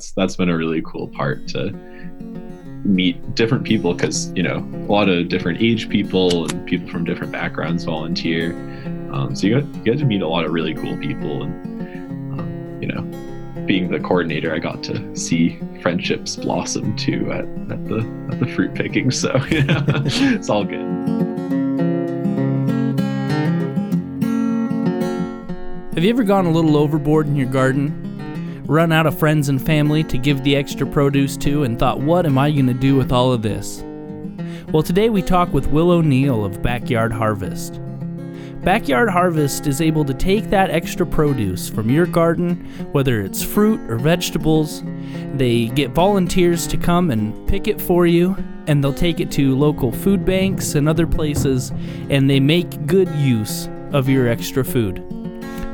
that's that's been a really cool part to meet different people because you know a lot of different age people and people from different backgrounds volunteer. Um, so you get, you get to meet a lot of really cool people, and um, you know, being the coordinator, I got to see friendships blossom too at, at the at the fruit picking. So it's all good. Have you ever gone a little overboard in your garden? Run out of friends and family to give the extra produce to and thought, what am I going to do with all of this? Well, today we talk with Will O'Neill of Backyard Harvest. Backyard Harvest is able to take that extra produce from your garden, whether it's fruit or vegetables. They get volunteers to come and pick it for you, and they'll take it to local food banks and other places, and they make good use of your extra food.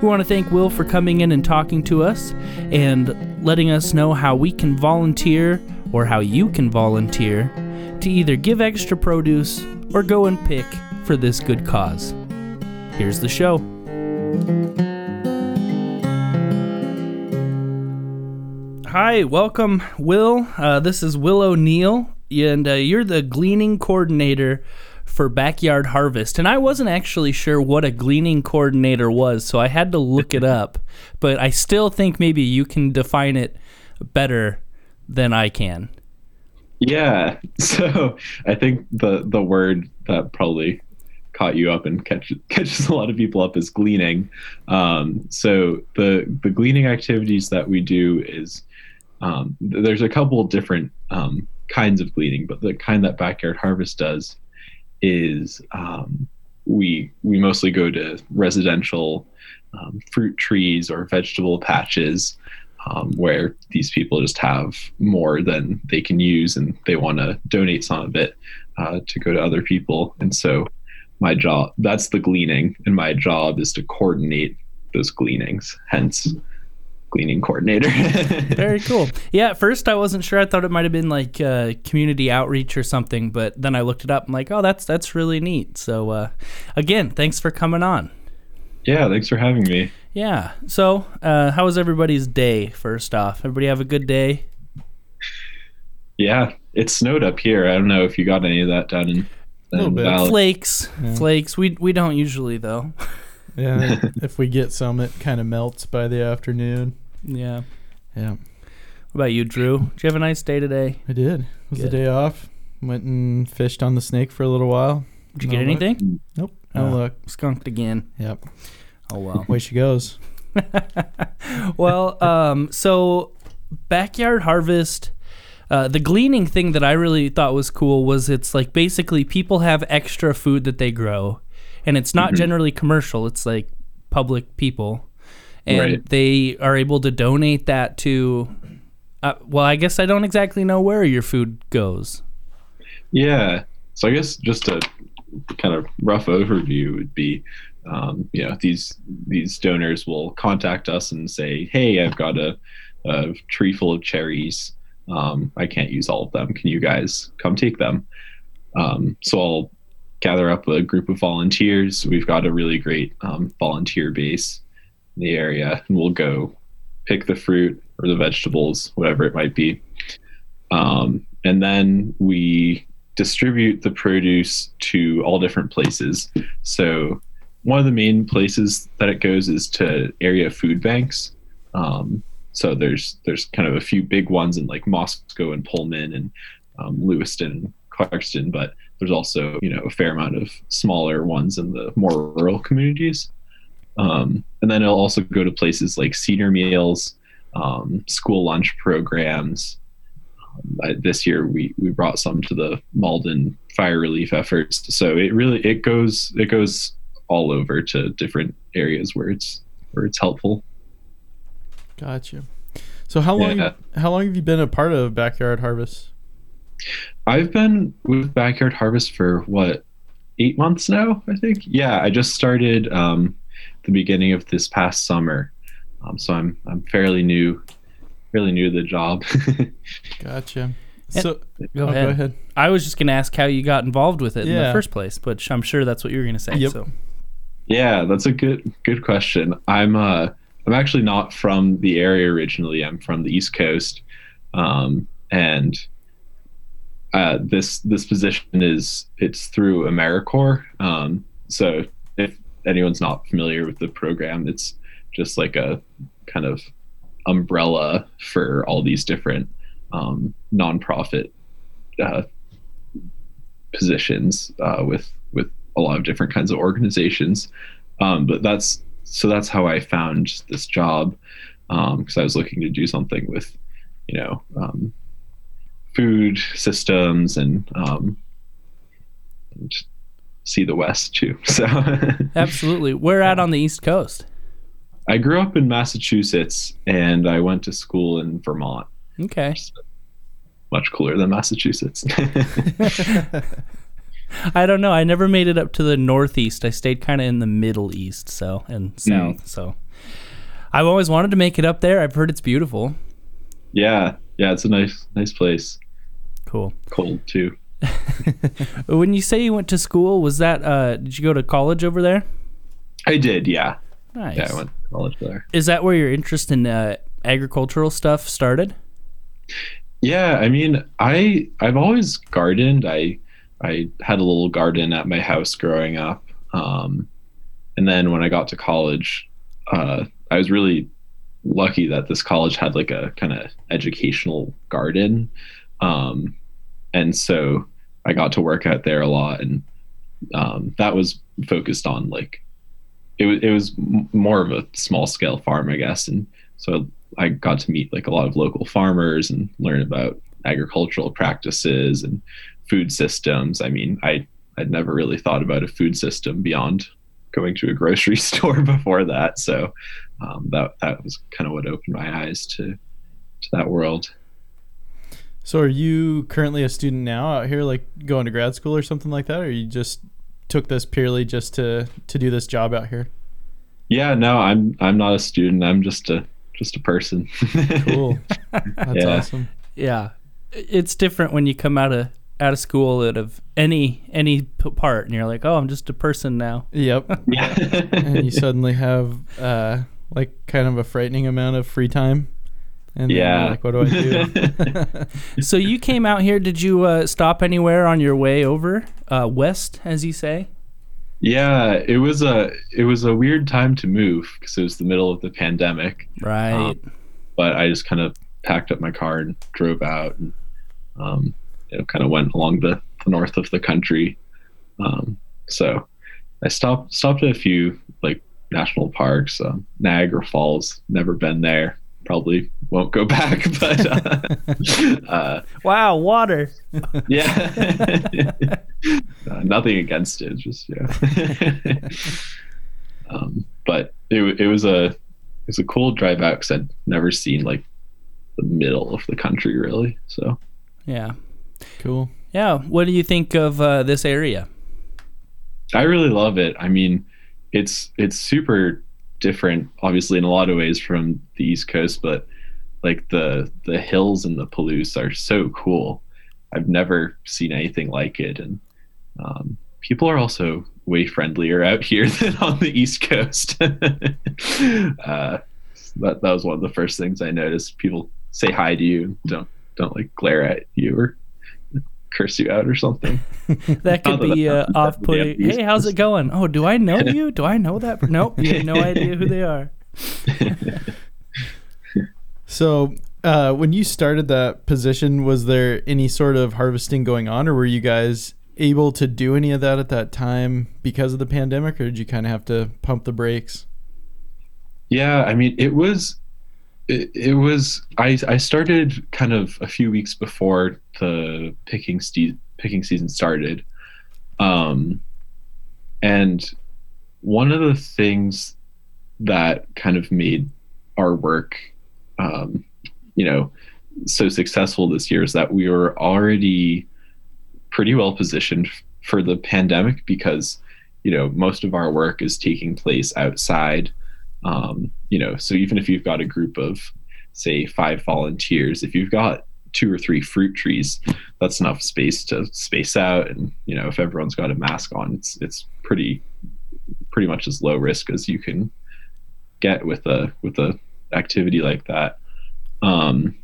We want to thank Will for coming in and talking to us and letting us know how we can volunteer or how you can volunteer to either give extra produce or go and pick for this good cause. Here's the show. Hi, welcome, Will. Uh, this is Will O'Neill, and uh, you're the gleaning coordinator for Backyard Harvest. And I wasn't actually sure what a gleaning coordinator was, so I had to look it up. But I still think maybe you can define it better than I can. Yeah. So I think the the word that probably caught you up and catch, catches a lot of people up is gleaning. Um, so the the gleaning activities that we do is um, there's a couple different um, kinds of gleaning, but the kind that Backyard Harvest does is um, we we mostly go to residential um, fruit trees or vegetable patches um, where these people just have more than they can use and they want to donate some of it uh, to go to other people. And so my job that's the gleaning, and my job is to coordinate those gleanings. Hence gleaning coordinator. Very cool. Yeah, at first I wasn't sure. I thought it might have been like uh, community outreach or something, but then I looked it up. I'm like, oh, that's that's really neat. So uh, again, thanks for coming on. Yeah, thanks for having me. Yeah. So, uh, how was everybody's day? First off, everybody have a good day. Yeah, it snowed up here. I don't know if you got any of that down in. A little bit. Flakes, yeah. flakes. We we don't usually though. Yeah, if we get some, it kind of melts by the afternoon. Yeah. Yeah. What about you, Drew? Did you have a nice day today? I did. It was Good. a day off. Went and fished on the snake for a little while. Did you no get anything? Nope. No uh, luck. Skunked again. Yep. Oh well. Way she goes. well, um, so backyard harvest. Uh, the gleaning thing that I really thought was cool was it's like basically people have extra food that they grow, and it's not mm-hmm. generally commercial. It's like public people, and right. they are able to donate that to. Uh, well, I guess I don't exactly know where your food goes. Yeah, so I guess just a kind of rough overview would be, um, you know, these these donors will contact us and say, "Hey, I've got a, a tree full of cherries. Um, I can't use all of them. Can you guys come take them?" Um, so I'll gather up a group of volunteers. We've got a really great um, volunteer base the area and we'll go pick the fruit or the vegetables, whatever it might be. Um, and then we distribute the produce to all different places. So one of the main places that it goes is to area food banks. Um, so there's there's kind of a few big ones in like Moscow and Pullman and um, Lewiston and Clarkston, but there's also you know a fair amount of smaller ones in the more rural communities. Um, and then it'll also go to places like senior meals, um, school lunch programs. Um, this year we, we brought some to the Malden fire relief efforts. So it really it goes it goes all over to different areas where it's where it's helpful. Gotcha. So how long yeah. how long have you been a part of Backyard Harvest? I've been with Backyard Harvest for what eight months now. I think. Yeah, I just started um, the beginning of this past summer. Um, so I'm I'm fairly new, fairly new to the job. gotcha. So go, oh, ahead. go, ahead. I was just going to ask how you got involved with it yeah. in the first place, but I'm sure that's what you were going to say. Yep. So. Yeah, that's a good good question. I'm uh I'm actually not from the area originally. I'm from the East Coast, um, and uh, this this position is it's through AmeriCorps. Um, so if anyone's not familiar with the program, it's just like a kind of umbrella for all these different um, nonprofit uh, positions uh, with with a lot of different kinds of organizations. Um, but that's so that's how I found this job because um, I was looking to do something with you know um, food systems and, um, and see the West too. So absolutely, we're at on the East Coast. I grew up in Massachusetts and I went to school in Vermont. Okay. Much cooler than Massachusetts. I don't know. I never made it up to the Northeast. I stayed kind of in the Middle East, so and hmm. South. Mm. So I've always wanted to make it up there. I've heard it's beautiful. Yeah, yeah, it's a nice, nice place. Cool. Cold too. when you say you went to school, was that? uh Did you go to college over there? I did. Yeah. Nice. Yeah, I went to college there. Is that where your interest in uh, agricultural stuff started? Yeah, I mean, I I've always gardened. I I had a little garden at my house growing up, um, and then when I got to college, uh, I was really lucky that this college had like a kind of educational garden, um, and so I got to work out there a lot, and um, that was focused on like it was it was more of a small scale farm, I guess, and so I got to meet like a lot of local farmers and learn about agricultural practices and food systems. I mean, I I'd never really thought about a food system beyond going to a grocery store before that, so um, that that was kind of what opened my eyes to to that world. So, are you currently a student now out here, like going to grad school or something like that, or you just took this purely just to to do this job out here? Yeah, no, I'm I'm not a student. I'm just a just a person. cool. That's yeah. awesome. Yeah, it's different when you come out of out of school out of any any part, and you're like, oh, I'm just a person now. Yep. Yeah. and you suddenly have uh, like kind of a frightening amount of free time. And yeah. like, what do I do? so you came out here. Did you uh, stop anywhere on your way over uh, west, as you say? Yeah, it was a it was a weird time to move because it was the middle of the pandemic. Right. Um, but I just kind of packed up my car and drove out, and um, you know, kind of went along the, the north of the country. Um, so I stopped stopped at a few like national parks. Um, Niagara Falls, never been there probably won't go back. But uh, uh, wow, water. yeah, uh, nothing against it. Just yeah. um, but it it was a it was a cool drive out because I'd never seen like the middle of the country really. So yeah, cool. Yeah, what do you think of uh, this area? I really love it. I mean, it's it's super different, obviously in a lot of ways from the East Coast, but like the the hills and the Palouse are so cool. I've never seen anything like it, and um, people are also way friendlier out here than on the East Coast. uh, that that was one of the first things I noticed. People say hi to you, don't don't like glare at you or curse you out or something. that could be uh, off putting. Hey, how's it going? Oh, do I know you? Do I know that? Nope, you have no idea who they are. So, uh, when you started that position, was there any sort of harvesting going on, or were you guys able to do any of that at that time because of the pandemic, or did you kind of have to pump the brakes? Yeah, I mean, it was it, it was I, I started kind of a few weeks before the picking ste- picking season started um, and one of the things that kind of made our work um, you know so successful this year is that we were already pretty well positioned for the pandemic because you know most of our work is taking place outside um, you know, so even if you've got a group of, say, five volunteers, if you've got two or three fruit trees, that's enough space to space out. And you know, if everyone's got a mask on, it's it's pretty pretty much as low risk as you can get with a with a activity like that. Um,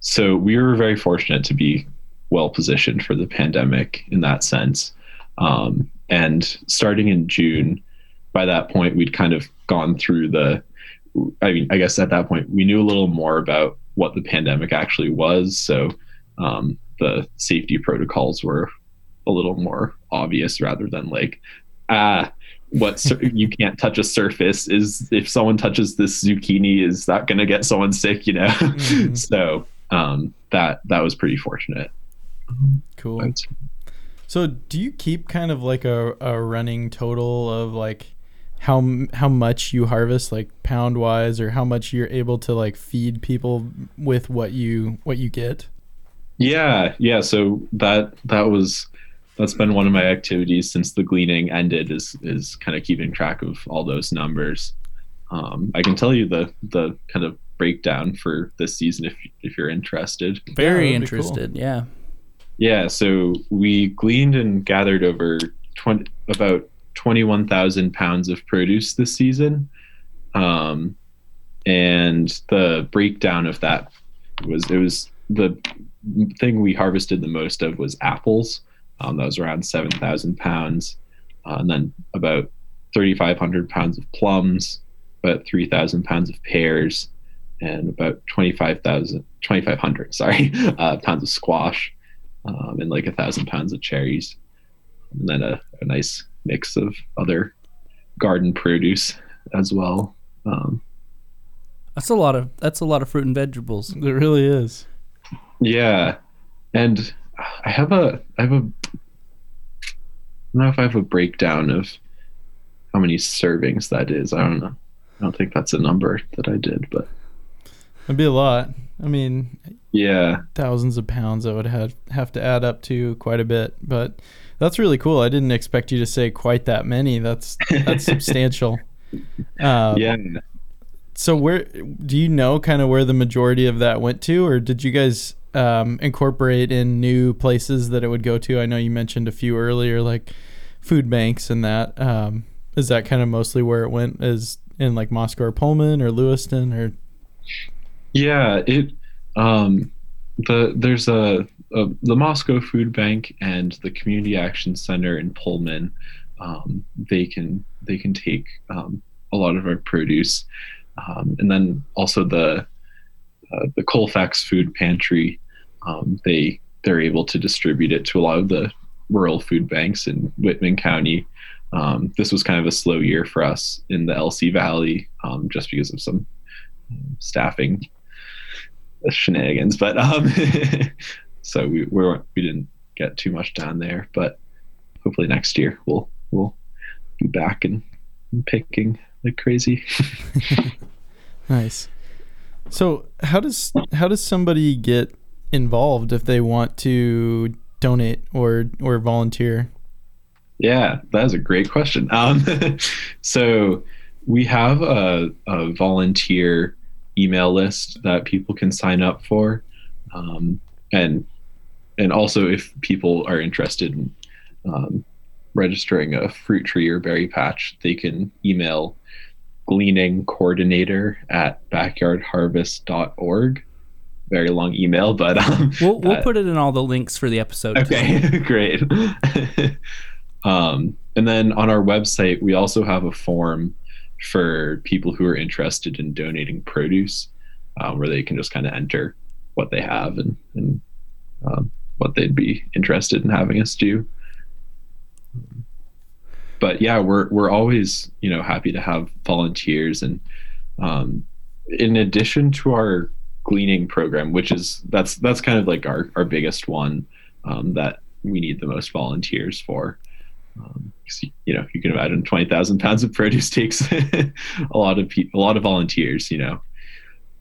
so we were very fortunate to be well positioned for the pandemic in that sense. Um, and starting in June, by that point, we'd kind of gone through the. I mean, I guess at that point we knew a little more about what the pandemic actually was. So um, the safety protocols were a little more obvious rather than like, ah, what sur- you can't touch a surface is if someone touches this zucchini, is that going to get someone sick? You know, mm-hmm. so um, that that was pretty fortunate. Cool. So, do you keep kind of like a, a running total of like how how much you harvest, like pound wise, or how much you're able to like feed people with what you what you get? Yeah, yeah. So that that was that's been one of my activities since the gleaning ended is is kind of keeping track of all those numbers. Um, I can tell you the the kind of breakdown for this season if if you're interested. Very yeah, interested, cool. yeah. Yeah, so we gleaned and gathered over 20 about 21,000 pounds of produce this season. Um, and the breakdown of that was it was the thing we harvested the most of was apples. Um, that was around 7,000 pounds. Uh, and then about 3,500 pounds of plums, about 3,000 pounds of pears, and about 25,000, 2,500, sorry, uh, pounds of squash, um, and like a thousand pounds of cherries. And then a, a, nice mix of other garden produce as well. Um, that's a lot of that's a lot of fruit and vegetables. It really is. Yeah, and I have a I have a I don't know if I have a breakdown of how many servings that is. I don't know. I don't think that's a number that I did, but it'd be a lot. I mean, yeah, thousands of pounds that would have have to add up to quite a bit. But that's really cool. I didn't expect you to say quite that many. That's that's substantial. Um, yeah. So where do you know kind of where the majority of that went to, or did you guys um, incorporate in new places that it would go to? I know you mentioned a few earlier, like food banks and that. Um, is that kind of mostly where it went? Is in like Moscow or Pullman or Lewiston or? Yeah, it. Um, the there's a, a, the Moscow Food Bank and the Community Action Center in Pullman. Um, they can they can take um, a lot of our produce, um, and then also the uh, the Colfax Food Pantry. Um, they they're able to distribute it to a lot of the rural food banks in Whitman County. Um, this was kind of a slow year for us in the LC Valley, um, just because of some staffing shenanigans. But um, so we we weren't, we didn't get too much down there. But hopefully next year we'll we'll be back and picking like crazy. nice. So how does how does somebody get involved if they want to donate or or volunteer? Yeah, that is a great question. Um, so we have a, a volunteer email list that people can sign up for, um, and and also if people are interested in um, registering a fruit tree or berry patch, they can email gleaning coordinator at backyardharvest.org. Very long email, but um, we'll we'll uh, put it in all the links for the episode. Okay, great. um, and then on our website, we also have a form for people who are interested in donating produce, uh, where they can just kind of enter what they have and, and um, what they'd be interested in having us do. But yeah, we're we're always you know happy to have volunteers, and um, in addition to our gleaning program, which is that's that's kind of like our our biggest one um, that we need the most volunteers for. Um, you know, you can imagine twenty thousand pounds of produce takes a lot of pe- a lot of volunteers. You know,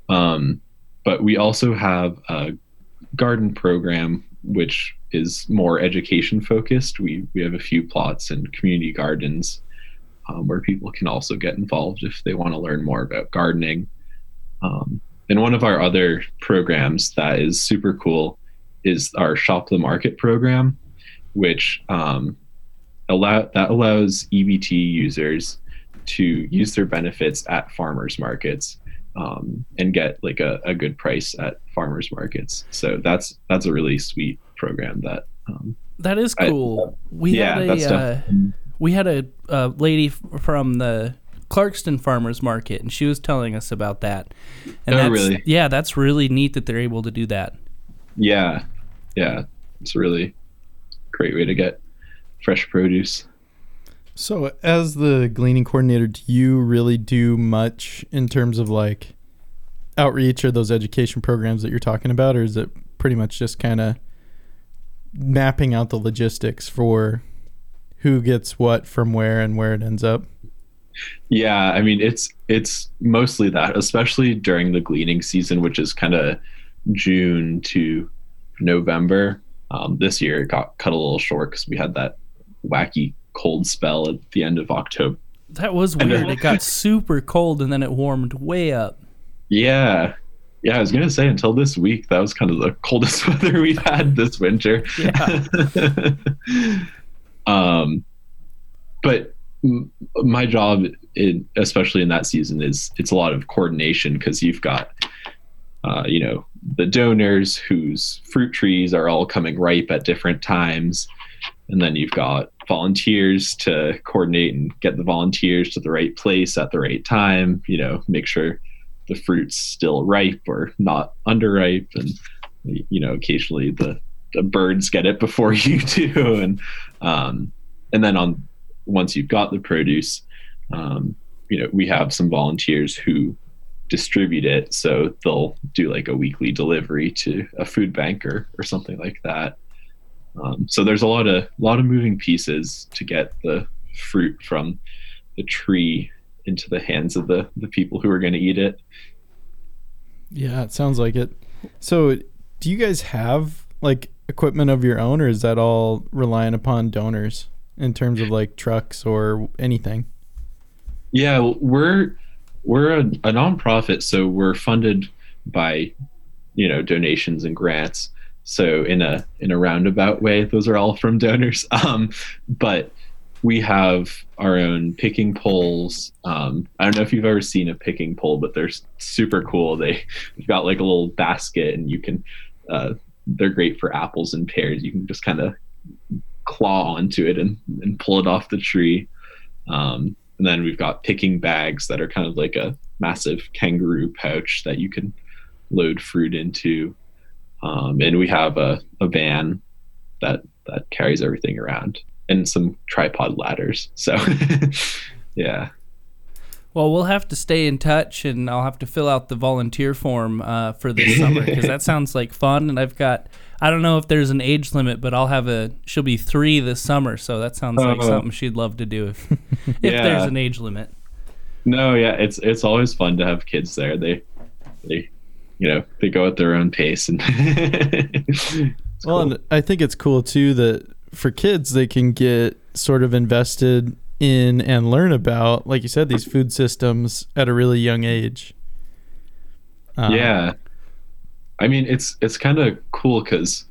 um, but we also have a garden program which is more education focused. We we have a few plots and community gardens um, where people can also get involved if they want to learn more about gardening. Um, and one of our other programs that is super cool is our Shop the Market program, which um, allow that allows EBT users to use their benefits at farmers markets um, and get like a, a good price at farmers markets. So that's that's a really sweet program that um, That is I- cool. we yeah, had a uh, we had a, a lady from the Clarkston Farmers Market, and she was telling us about that. And Oh, that's, really? Yeah, that's really neat that they're able to do that. yeah, yeah, it's a really great way to get fresh produce. So, as the gleaning coordinator, do you really do much in terms of like outreach or those education programs that you're talking about, or is it pretty much just kind of mapping out the logistics for who gets what from where and where it ends up? Yeah, I mean it's it's mostly that, especially during the gleaning season, which is kind of June to November. Um, this year it got cut a little short because we had that wacky cold spell at the end of October. That was weird. It got super cold and then it warmed way up. Yeah, yeah. I was gonna say until this week that was kind of the coldest weather we've had this winter. Yeah. um, but my job, in, especially in that season, is it's a lot of coordination because you've got, uh, you know, the donors whose fruit trees are all coming ripe at different times, and then you've got volunteers to coordinate and get the volunteers to the right place at the right time. You know, make sure the fruit's still ripe or not underripe, and you know, occasionally the the birds get it before you do, and um, and then on once you've got the produce, um, you know, we have some volunteers who distribute it, so they'll do like a weekly delivery to a food bank or, or something like that. Um, so there's a lot of lot of moving pieces to get the fruit from the tree into the hands of the the people who are going to eat it. Yeah, it sounds like it. So, do you guys have like equipment of your own, or is that all relying upon donors in terms of like trucks or anything? Yeah, we're we're a, a nonprofit, so we're funded by you know donations and grants. So in a in a roundabout way, those are all from donors. Um, but we have our own picking poles. Um, I don't know if you've ever seen a picking pole, but they're super cool. They, they've got like a little basket, and you can. Uh, they're great for apples and pears. You can just kind of claw onto it and, and pull it off the tree. Um, and then we've got picking bags that are kind of like a massive kangaroo pouch that you can load fruit into. Um, and we have a, a van that that carries everything around and some tripod ladders. So yeah. Well, we'll have to stay in touch, and I'll have to fill out the volunteer form uh, for this summer because that sounds like fun. And I've got, I don't know if there's an age limit, but I'll have a. She'll be three this summer, so that sounds like Oh. something she'd love to do if, if Yeah. there's an age limit. No, yeah, it's it's always fun to have kids there. They they you know, they go at their own pace and Well, cool. and I think it's cool too that for kids they can get sort of invested in and learn about, like you said, these food systems at a really young age. Um, yeah i mean it's it's kind of cool because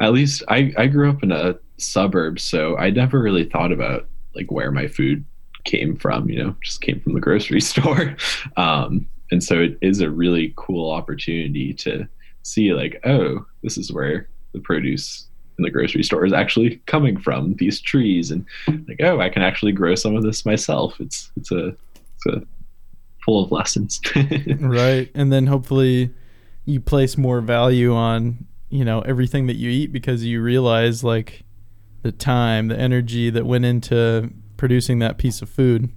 at least i i grew up in a suburb so i never really thought about like where my food came from you know just came from the grocery store um and so it is a really cool opportunity to see like oh this is where the produce in the grocery store is actually coming from these trees. And like oh i can actually grow some of this myself. It's it's a it's a full of lessons. Right. And then hopefully you place more value on you know everything that you eat because you realize like the time the energy that went into producing that piece of food.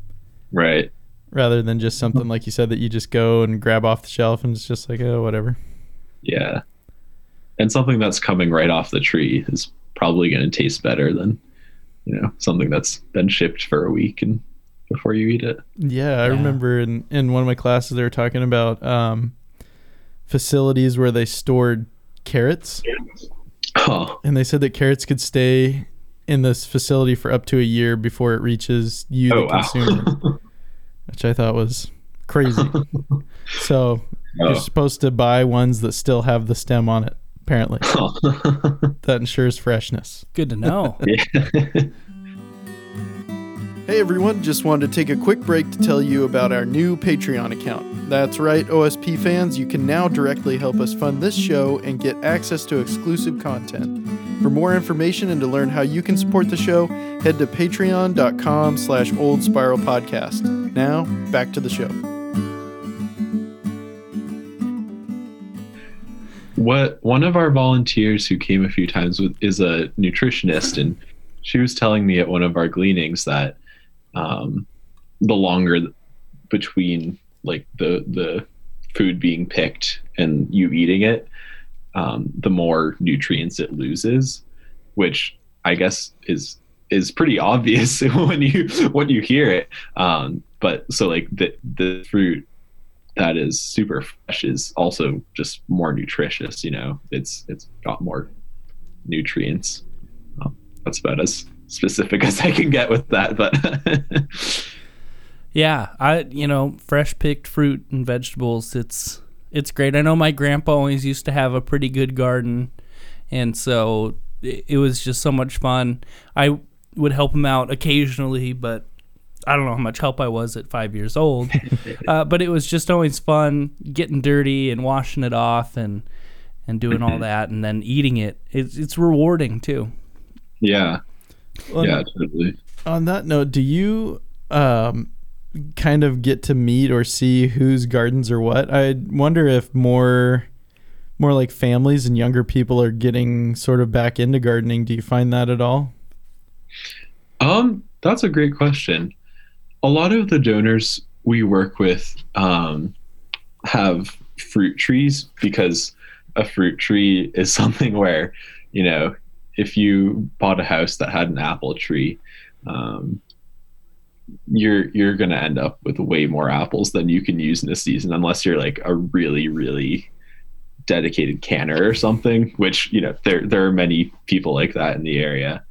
Right. Rather than just something like you said that you just go and grab off the shelf and it's just like oh whatever. Yeah. And something that's coming right off the tree is probably going to taste better than, you know, something that's been shipped for a week and before you eat it. yeah i Yeah. remember in in one of my classes they were talking about um facilities where they stored carrots Oh, and they said that carrots could stay in this facility for up to a year before it reaches you oh the consumer wow. which I thought was crazy. so you're Oh. supposed to buy ones that still have the stem on it. Apparently, that ensures freshness. Good to know. yeah. Hey everyone, just wanted to take a quick break to tell you about our new Patreon account. That's right, OSP fans, you can now directly help us fund this show and get access to exclusive content. For more information and to learn how you can support the show, head to patreon.com slash old spiral podcast. Now, back to the show. What one of our volunteers who came a few times with is a nutritionist and she was telling me at one of our gleanings that um, the longer between like the the food being picked and you eating it, um, the more nutrients it loses, which I guess is is pretty obvious when you when you hear it. Um, but so like the the fruit that is super fresh is also just more nutritious. You know, it's it's got more nutrients. Um, that's about as specific as I can get with that, but yeah, I you know fresh picked fruit and vegetables. It's it's great. I know my grandpa always used to have a pretty good garden, and so it, it was just so much fun. I would help him out occasionally, but I don't know how much help I was at five years old. uh, but it was just always fun getting dirty and washing it off and and doing all that and then eating it. It's it's rewarding too. Yeah, On- yeah, totally. On that note, do you um, kind of get to meet or see whose gardens are what? I wonder if more more like families and younger people are getting sort of back into gardening. Do you find that at all? Um, that's a great question. A lot of the donors we work with um, have fruit trees because a fruit tree is something where, you know, if you bought a house that had an apple tree, um, you're you're gonna end up with way more apples than you can use in a season unless you're like a really really dedicated canner or something. Which you know there there are many people like that in the area,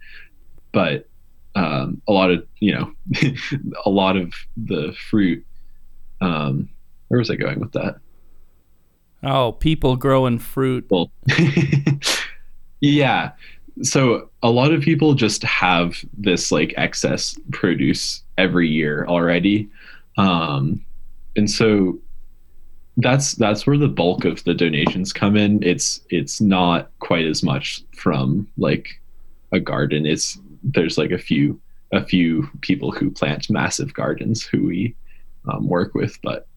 but um, a lot of you know a lot of the fruit. Um, where was I going with that? Oh, people growing fruit. Well, yeah. So a lot of people just have this like excess produce every year already, um, and so that's that's where the bulk of the donations come in. It's it's not quite as much from like a garden. It's there's like a few a few people who plant massive gardens who we um, work with, but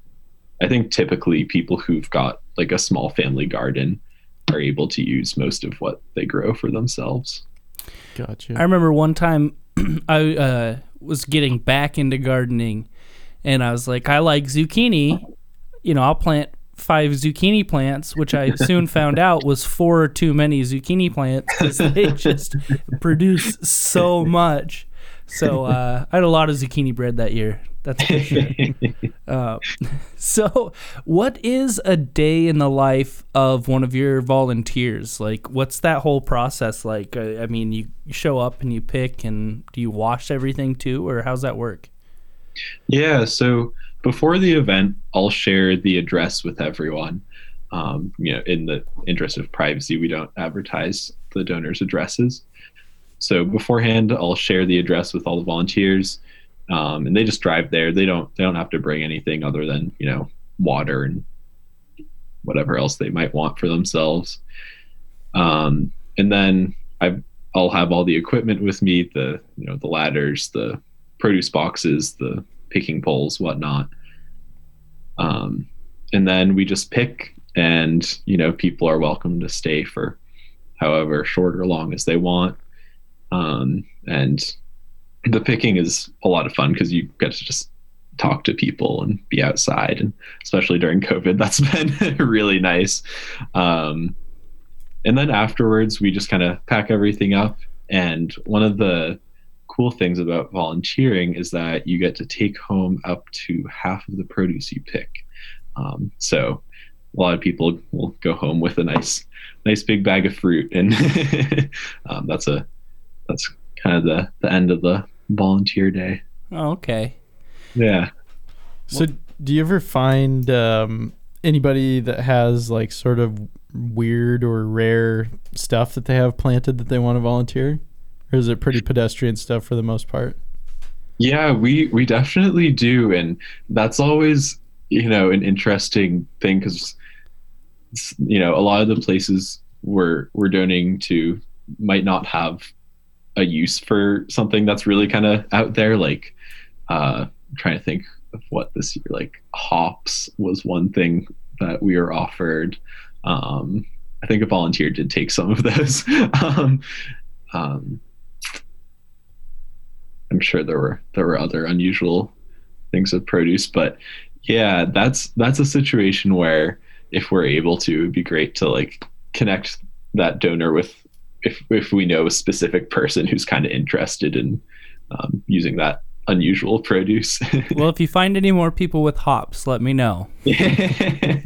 I think typically people who've got like a small family garden are able to use most of what they grow for themselves. Gotcha. I remember one time I uh, was getting back into gardening, and I was like, I like zucchini. You know, I'll plant five zucchini plants, which I soon found out was four too many zucchini plants because they just produce so much. So uh, I had a lot of zucchini bread that year. That's for sure. Uh, so, what is a day in the life of one of your volunteers? Like, what's that whole process like? I, I mean, you show up and you pick, and do you wash everything too, or how's that work? Yeah, so before the event, I'll share the address with everyone. Um, you know, in the interest of privacy, we don't advertise the donors' addresses. So beforehand, I'll share the address with all the volunteers, um, and they just drive there. They don't they don't have to bring anything other than you know water and whatever else they might want for themselves. Um, and then I I'll have all the equipment with me the you know the ladders, the produce boxes, the picking poles, whatnot. Um, and then we just pick, and you know people are welcome to stay for however short or long as they want. Um, and the picking is a lot of fun because you get to just talk to people and be outside, and especially during COVID, that's been really nice. Um, and then afterwards, we just kind of pack everything up. And one of the cool things about volunteering is that you get to take home up to half of the produce you pick. Um, so a lot of people will go home with a nice, nice big bag of fruit, and um, that's a that's kind of the the end of the volunteer day. Oh, okay. Yeah. So, do you ever find um, anybody that has like sort of weird or rare stuff that they have planted that they want to volunteer, or is it pretty pedestrian stuff for the most part? Yeah, we we definitely do, and that's always you know an interesting thing because you know a lot of the places we're we're donating to might not have a use for something that's really kind of out there. Like, uh, I'm trying to think of what this year, like hops was one thing that we were offered. Um, I think a volunteer did take some of those. um, um, I'm sure there were there were other unusual things of produce, but yeah, that's that's a situation where if we're able to, it'd be great to like connect that donor with if if we know a specific person who's kind of interested in um, using that unusual produce. well, if you find any more people with hops, let me know. yeah,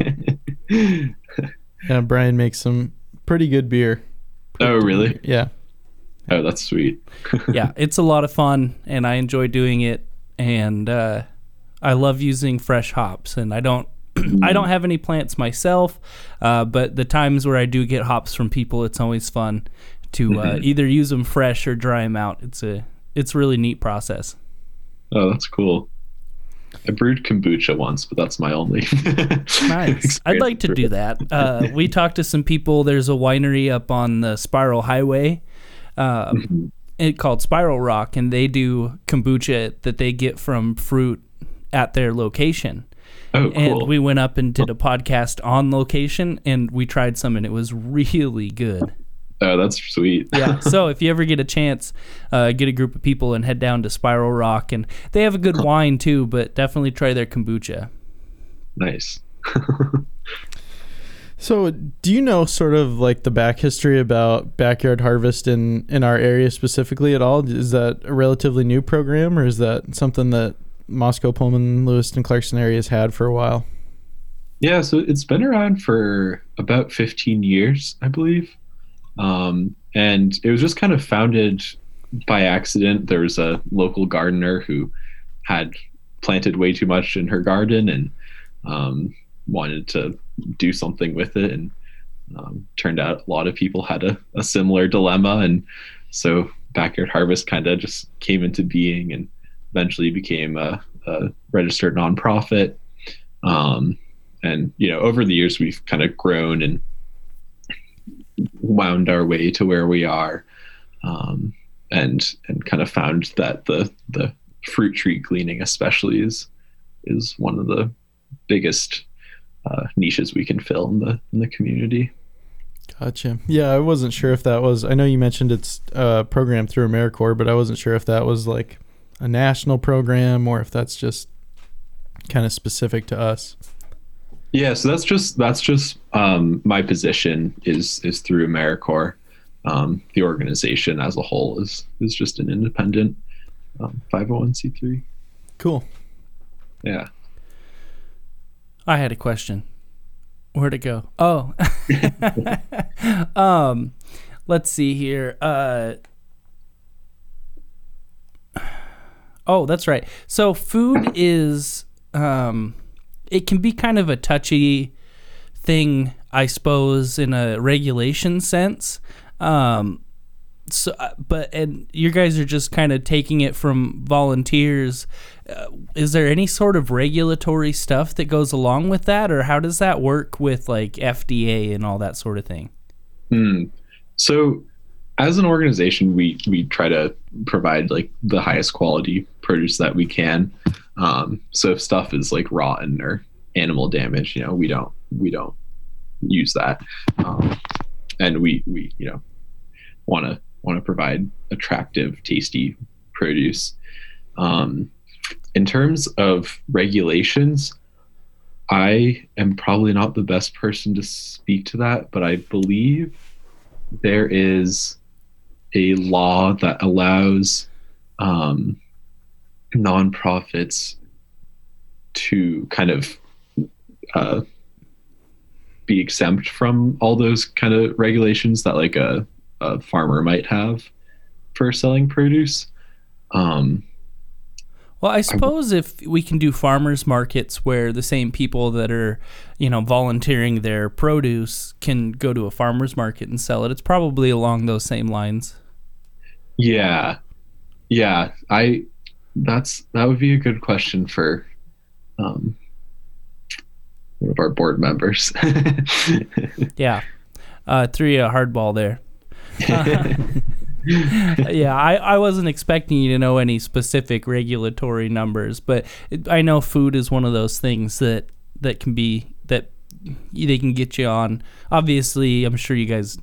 Brian makes some pretty good beer. Oh, really? Yeah. Oh, that's sweet. yeah, it's a lot of fun, and I enjoy doing it. And uh, I love using fresh hops, and I don't. I don't have any plants myself, uh, but the times where I do get hops from people, it's always fun to uh, mm-hmm. either use them fresh or dry them out. It's a it's a really neat process. Oh, that's cool. I brewed kombucha once, but that's my only. nice. I'd like to do that. Uh, we talked to some people. There's a winery up on the Spiral Highway, uh, mm-hmm. it called Spiral Rock, and they do kombucha that they get from fruit at their location. Oh, cool. And we went up and did a podcast on location, and we tried some, and it was really good. Oh, that's sweet. yeah. So if you ever get a chance, uh, get a group of people and head down to Spiral Rock, and they have a good wine too. But definitely try their kombucha. Nice. so, do you know sort of like the back history about backyard harvest in in our area specifically at all? Is that a relatively new program, or is that something that Moscow, Pullman, Lewiston, Clarkston areas had for a while? Yeah, so it's been around for about 15 years, I believe. Um, and it was just kind of founded by accident. There was a local gardener who had planted way too much in her garden and um, wanted to do something with it. And um, turned out a lot of people had a, a similar dilemma. And so Backyard Harvest kind of just came into being and eventually became a, a registered nonprofit. Um, and, you know, over the years, we've kind of grown and wound our way to where we are, um, and and kind of found that the the fruit tree gleaning especially is is one of the biggest uh, niches we can fill in the in the community. Gotcha. Yeah, I wasn't sure if that was. I know you mentioned it's a program through AmeriCorps, but I wasn't sure if that was like a national program or if that's just kind of specific to us. Yeah, so that's just that's just um, my position is is through AmeriCorps. Um, the organization as a whole is is just an independent um, 501c3. Cool. Yeah. I had a question. Where'd it go? Oh. um, let's see here. Uh, oh, that's right. So food is um it can be kind of a touchy thing, I suppose, in a regulation sense. Um, so, uh, but and you guys are just kind of taking it from volunteers. Uh, is there any sort of regulatory stuff that goes along with that, or how does that work with like FDA and all that sort of thing? Hmm. So, as an organization, we we try to provide like the highest quality produce that we can. Um, so if stuff is like rotten or animal damage, you know, we don't we don't use that, um, and we we you know want to want to provide attractive, tasty produce. Um, in terms of regulations, I am probably not the best person to speak to that, but I believe there is a law that allows um, nonprofits to kind of uh, be exempt from all those kind of regulations that like a, a farmer might have for selling produce. Um, well, I suppose if we can do farmers markets where the same people that are, you know, volunteering their produce can go to a farmers market and sell it, it's probably along those same lines. Yeah. Yeah. I that's that would be a good question for um, one of our board members. yeah, uh, threw you a hardball there. yeah, I, I wasn't expecting you to know any specific regulatory numbers, but I know food is one of those things that that can be that they can get you on. Obviously, I'm sure you guys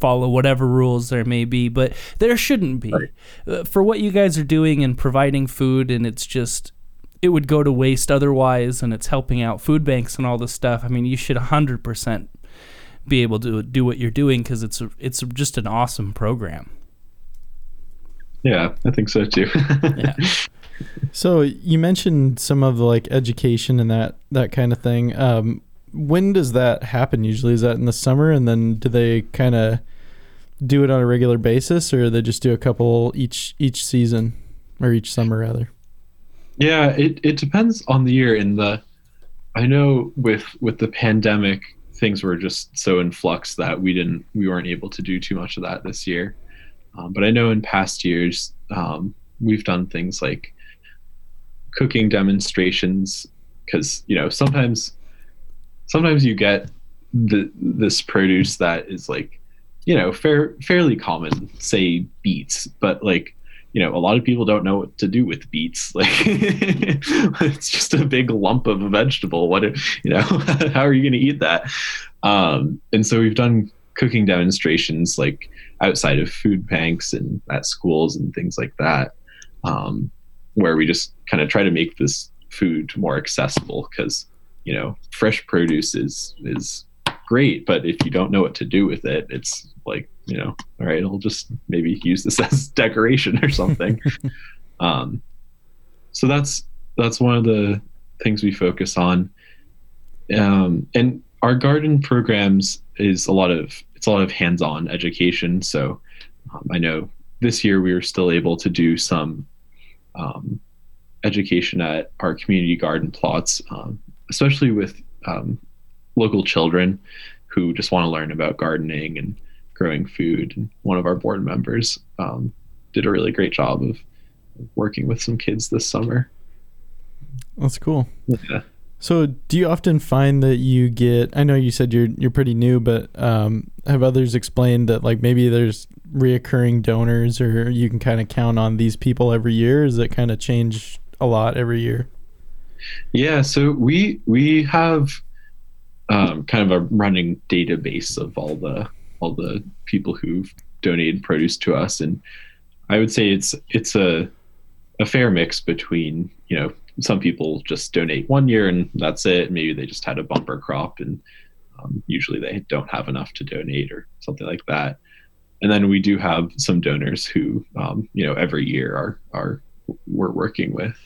follow whatever rules there may be, but there shouldn't be. Right. Uh, for what you guys are doing and providing food, and it's just it would go to waste otherwise, and it's helping out food banks and all this stuff. I mean, you should 100% be able to do what you're doing because it's it's just an awesome program. Yeah, I think so too. yeah. So you mentioned some of the like education and that that kind of thing. Um, when does that happen? Usually, is that in the summer, and then do they kind of do it on a regular basis, or they just do a couple each each season or each summer rather? Yeah, it it depends on the year. In the, I know with with the pandemic, things were just so in flux that we didn't we weren't able to do too much of that this year. Um, but I know in past years um, we've done things like cooking demonstrations because you know sometimes sometimes you get the this produce that is like you know fair fairly common say beets but like you know a lot of people don't know what to do with beets. Like it's just a big lump of a vegetable. What if, you know how are you going to eat that? Um, and so we've done cooking demonstrations like outside of food banks and at schools and things like that, um, where we just kind of try to make this food more accessible because you know fresh produce is is great, but if you don't know what to do with it, it's like you know, all right, I'll just maybe use this as decoration or something. um, so that's that's one of the things we focus on. Um, and our garden programs is a lot of it's a lot of hands-on education. So um, I know this year we were still able to do some um, education at our community garden plots, um, especially with um, local children who just want to learn about gardening and growing food. And one of our board members um, did a really great job of working with some kids this summer. That's cool. Yeah. So, do you often find that you get? I know you said you're you're pretty new, but um, have others explained that like maybe there's reoccurring donors, or you can kind of count on these people every year? Is it kind of change a lot every year? Yeah, so we we have um, kind of a running database of all the all the people who've donated produce to us, and I would say it's it's a a fair mix between you know some people just donate one year and that's it. Maybe they just had a bumper crop and um, usually they don't have enough to donate or something like that. And then we do have some donors who, um, you know, every year are are we're working with,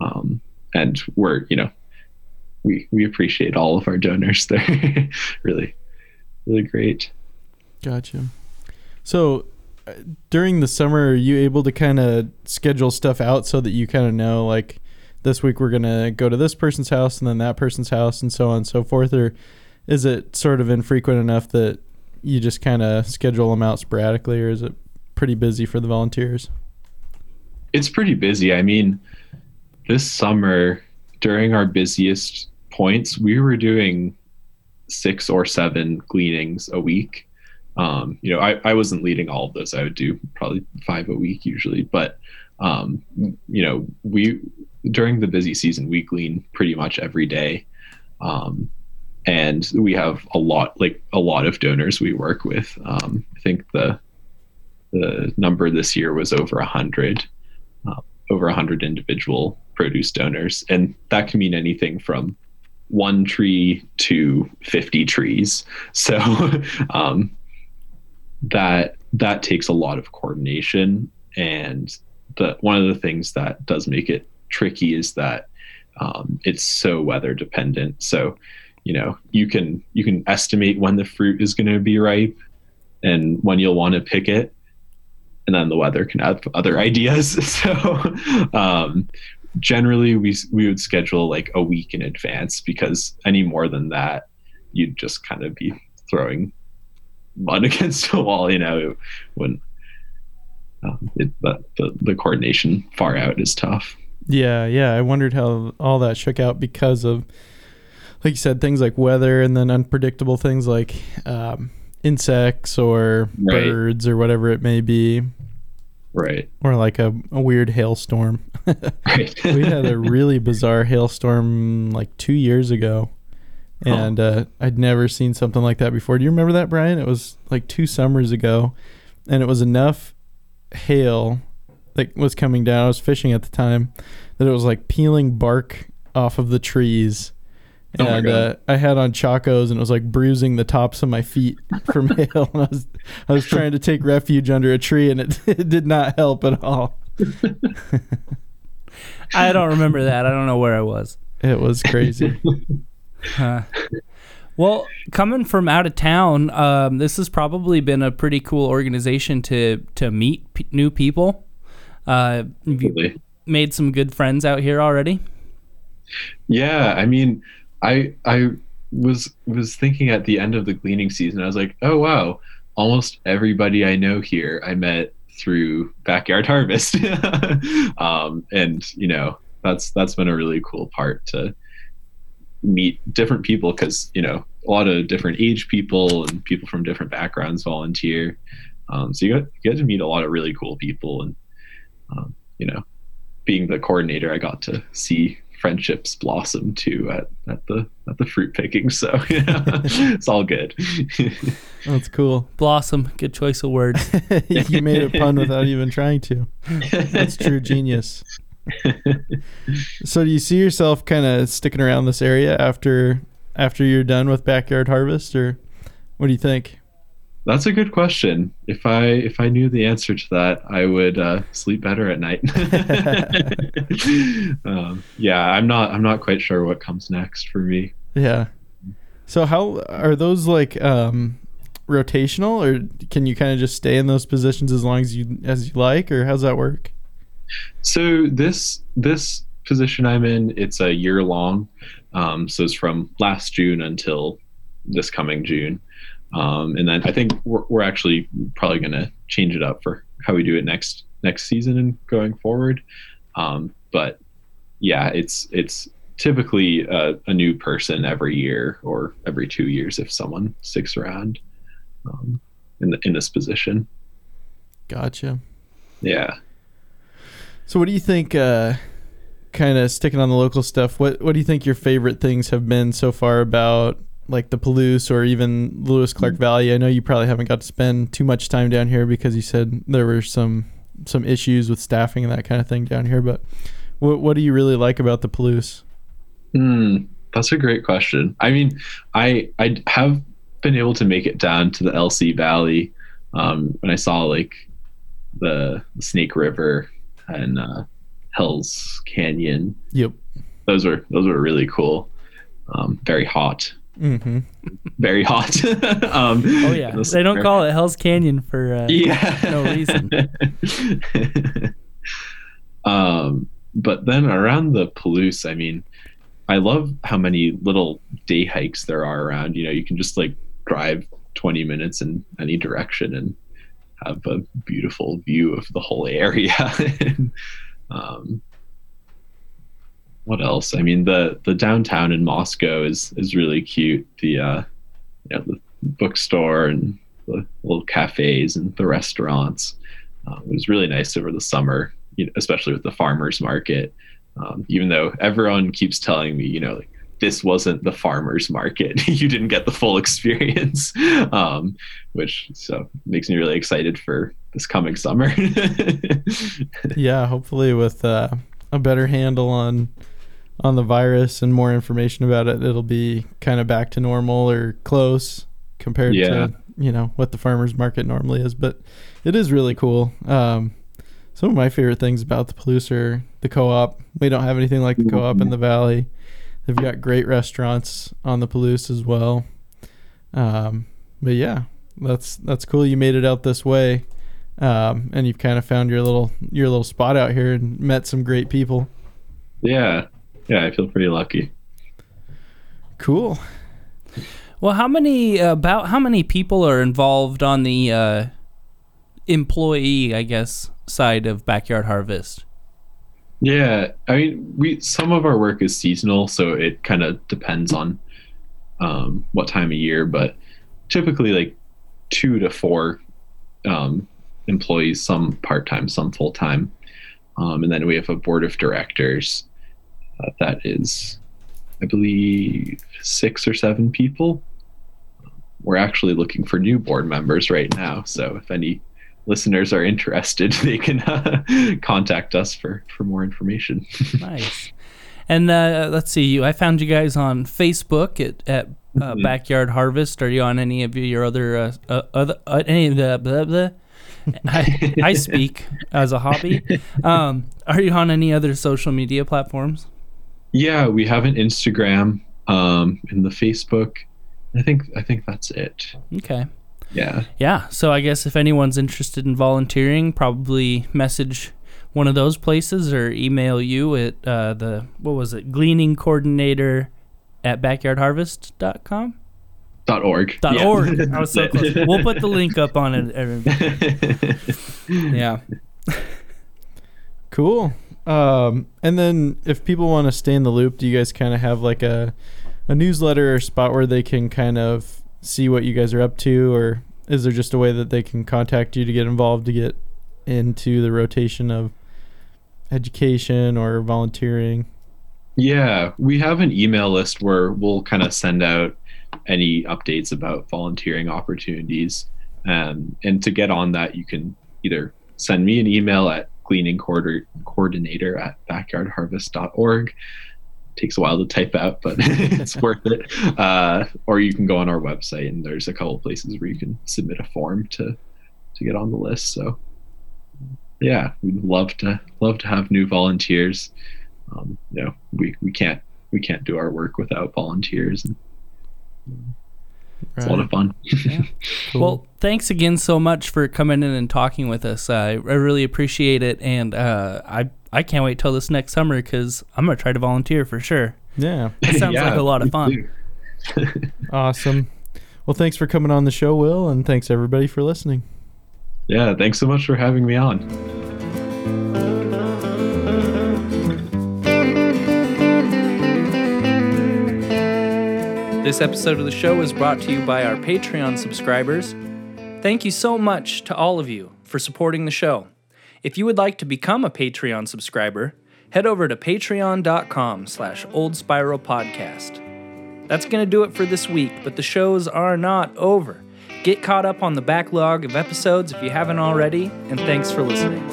um, and we're you know, we we appreciate all of our donors. They're really really great. Gotcha. So uh, during the summer, are you able to kind of schedule stuff out so that you kind of know like this week we're gonna go to this person's house and then that person's house and so on and so forth, or is it sort of infrequent enough that you just kind of schedule them out sporadically, or is it pretty busy for the volunteers? It's pretty busy. I mean, this summer during our busiest points, we were doing six or seven gleanings a week. Um, you know, I, I wasn't leading all of those. I would do probably five a week usually, but um, you know, we during the busy season, we glean pretty much every day. Um, and we have a lot, like a lot of donors we work with. Um, I think the the number this year was over a hundred, uh, over a hundred individual produce donors, and that can mean anything from one tree to 50 trees. So um, that that takes a lot of coordination, and the one of the things that does make it tricky is that um, it's so weather dependent. So, you know, you can you can estimate when the fruit is going to be ripe and when you'll want to pick it, and then the weather can have other ideas. So, um, generally, we we would schedule like a week in advance because any more than that, you'd just kind of be throwing mud against a wall. You know, when um, it, the, the the coordination far out is tough. Yeah, yeah. I wondered how all that shook out because of, like you said, things like weather and then unpredictable things like um, insects or Right. birds or whatever it may be, Right. or like a, a weird hailstorm. Right. we had a really bizarre hailstorm like two years ago. And uh, I'd never seen something like that before. Do you remember that, Brian? It was like two summers ago, and it was enough hail that was coming down. I was fishing at the time that it was like peeling bark off of the trees. Oh my and God. uh, I had on chacos, and it was like bruising the tops of my feet from hail. And I was, I was trying to take refuge under a tree, and it, it did not help at all. I don't remember that. I don't know where I was. It was crazy. Huh. Well, coming from out of town, um, this has probably been a pretty cool organization to to meet p- new people. Uh, have you made some good friends out here already. Yeah, I mean, I I was was thinking at the end of the gleaning season, I was like, oh wow, almost everybody I know here I met through backyard harvest, um, and you know that's that's been a really cool part to meet different people because you know a lot of different age people and people from different backgrounds volunteer. Um, so you get, you get to meet a lot of really cool people, and um, you know, being the coordinator, I got to see friendships blossom too at, at the at the fruit picking. So yeah, it's all good. That's cool. Blossom, good choice of words. you made a pun without even trying to. That's true genius. So do you see yourself kind of sticking around this area after after you're done with backyard harvest or what do you think? That's a good question. If I if I knew the answer to that, I would uh, sleep better at night. um, yeah, I'm not I'm not quite sure what comes next for me. Yeah. So how are those like um rotational or can you kind of just stay in those positions as long as you as you like or how's that work? So this this position I'm in, it's a year long. Um, so it's from last June until this coming June. Um, and then I think we're, we're actually probably going to change it up for how we do it next next season and going forward. Um, but yeah, it's it's typically a, a new person every year or every two years if someone sticks around um, in the, in this position. Gotcha. Yeah. So what do you think uh kind of sticking on the local stuff, what what do you think your favorite things have been so far about like the Palouse or even Lewis Clark Valley? I know you probably haven't got to spend too much time down here because you said there were some some issues with staffing and that kind of thing down here, but what what do you really like about the Palouse? Hmm, that's a great question. I mean, I I have been able to make it down to the LC Valley um, when I saw like the Snake River and uh, Hell's Canyon. Yep. Those were those were really cool. Um, very hot, Mm-hmm. very hot. um, Oh yeah, the they don't call it Hell's Canyon for uh, yeah no reason. um but then around the Palouse, I mean, I love how many little day hikes there are around. You know, you can just like drive 20 minutes in any direction and have a beautiful view of the whole area. um, what else? I mean, the the downtown in Moscow is is really cute. The uh, you know, the bookstore and the little cafes and the restaurants. Um, it was really nice over the summer, you know, especially with the farmers market. Um, even though everyone keeps telling me, you know, like this wasn't the farmers market, you didn't get the full experience, um, which so makes me really excited for this coming summer. Yeah, hopefully with uh, a better handle on on the virus and more information about it, it'll be kind of back to normal or close compared Yeah. to you know what the farmers market normally is. But it is really cool. Um, some of my favorite things about the Palouse are the co-op. We don't have anything like the co-op in the valley. They've got great restaurants on the Palouse as well. Um, but yeah, that's that's cool. You made it out this way um, and you've kind of found your little your little spot out here and met some great people. yeah, yeah, I feel pretty lucky. Cool. Well, how many about how many people are involved on the uh, employee, I guess, side of Backyard Harvest? Yeah, I mean, we some of our work is seasonal, so it kind of depends on um, what time of year, but typically like two to four um, employees, some part time, some full time, um, and then we have a board of directors uh, that is, I believe, six or seven people. We're actually looking for new board members right now, so if any listeners are interested, they can uh, contact us for for more information. nice. And uh, let's see, you. I found you guys on Facebook at at uh, Mhm. Backyard Harvest. Are you on any of your other uh, uh, other uh, any of the blah, blah? I, I speak as a hobby. Um, are you on any other social media platforms? Yeah, we have an Instagram um, and the Facebook. I think I think that's it. Okay. Yeah. Yeah. So I guess if anyone's interested in volunteering, probably message one of those places or email you at uh, the what was it gleaning coordinator at backyardharvest.com Dot org. dot Yeah. org i was so close we'll put the link up on it yeah Cool. Um, and then if people want to stay in the loop, do you guys kind of have like a a newsletter or spot where they can kind of see what you guys are up to, or is there just a way that they can contact you to get involved to get into the rotation of education or volunteering? Yeah, we have an email list where we'll kind of send out any updates about volunteering opportunities. Um, and to get on that, you can either send me an email at gleaning Coordi- coordinator at backyardharvest.org. Takes a while to type out, but it's worth it. Uh, or you can go on our website, and there's a couple places where you can submit a form to to get on the list. So, yeah, we'd love to love to have new volunteers um, you know we, we can't we can't do our work without volunteers and it's a lot of fun Cool. well thanks again so much for coming in and talking with us uh, i really appreciate it and uh, i i can't wait till this next summer because i'm gonna try to volunteer for sure yeah, It sounds like a lot of fun. awesome. Well, thanks for coming on the show, Will, and thanks everybody for listening. yeah thanks so much for having me on This episode of the show is brought to you by our Patreon subscribers. Thank you so much to all of you for supporting the show. If you would like to become a Patreon subscriber, head over to patreon.com slash old spiral podcast. That's going to do it for this week, but the shows are not over. Get caught up on the backlog of episodes if you haven't already, and thanks for listening.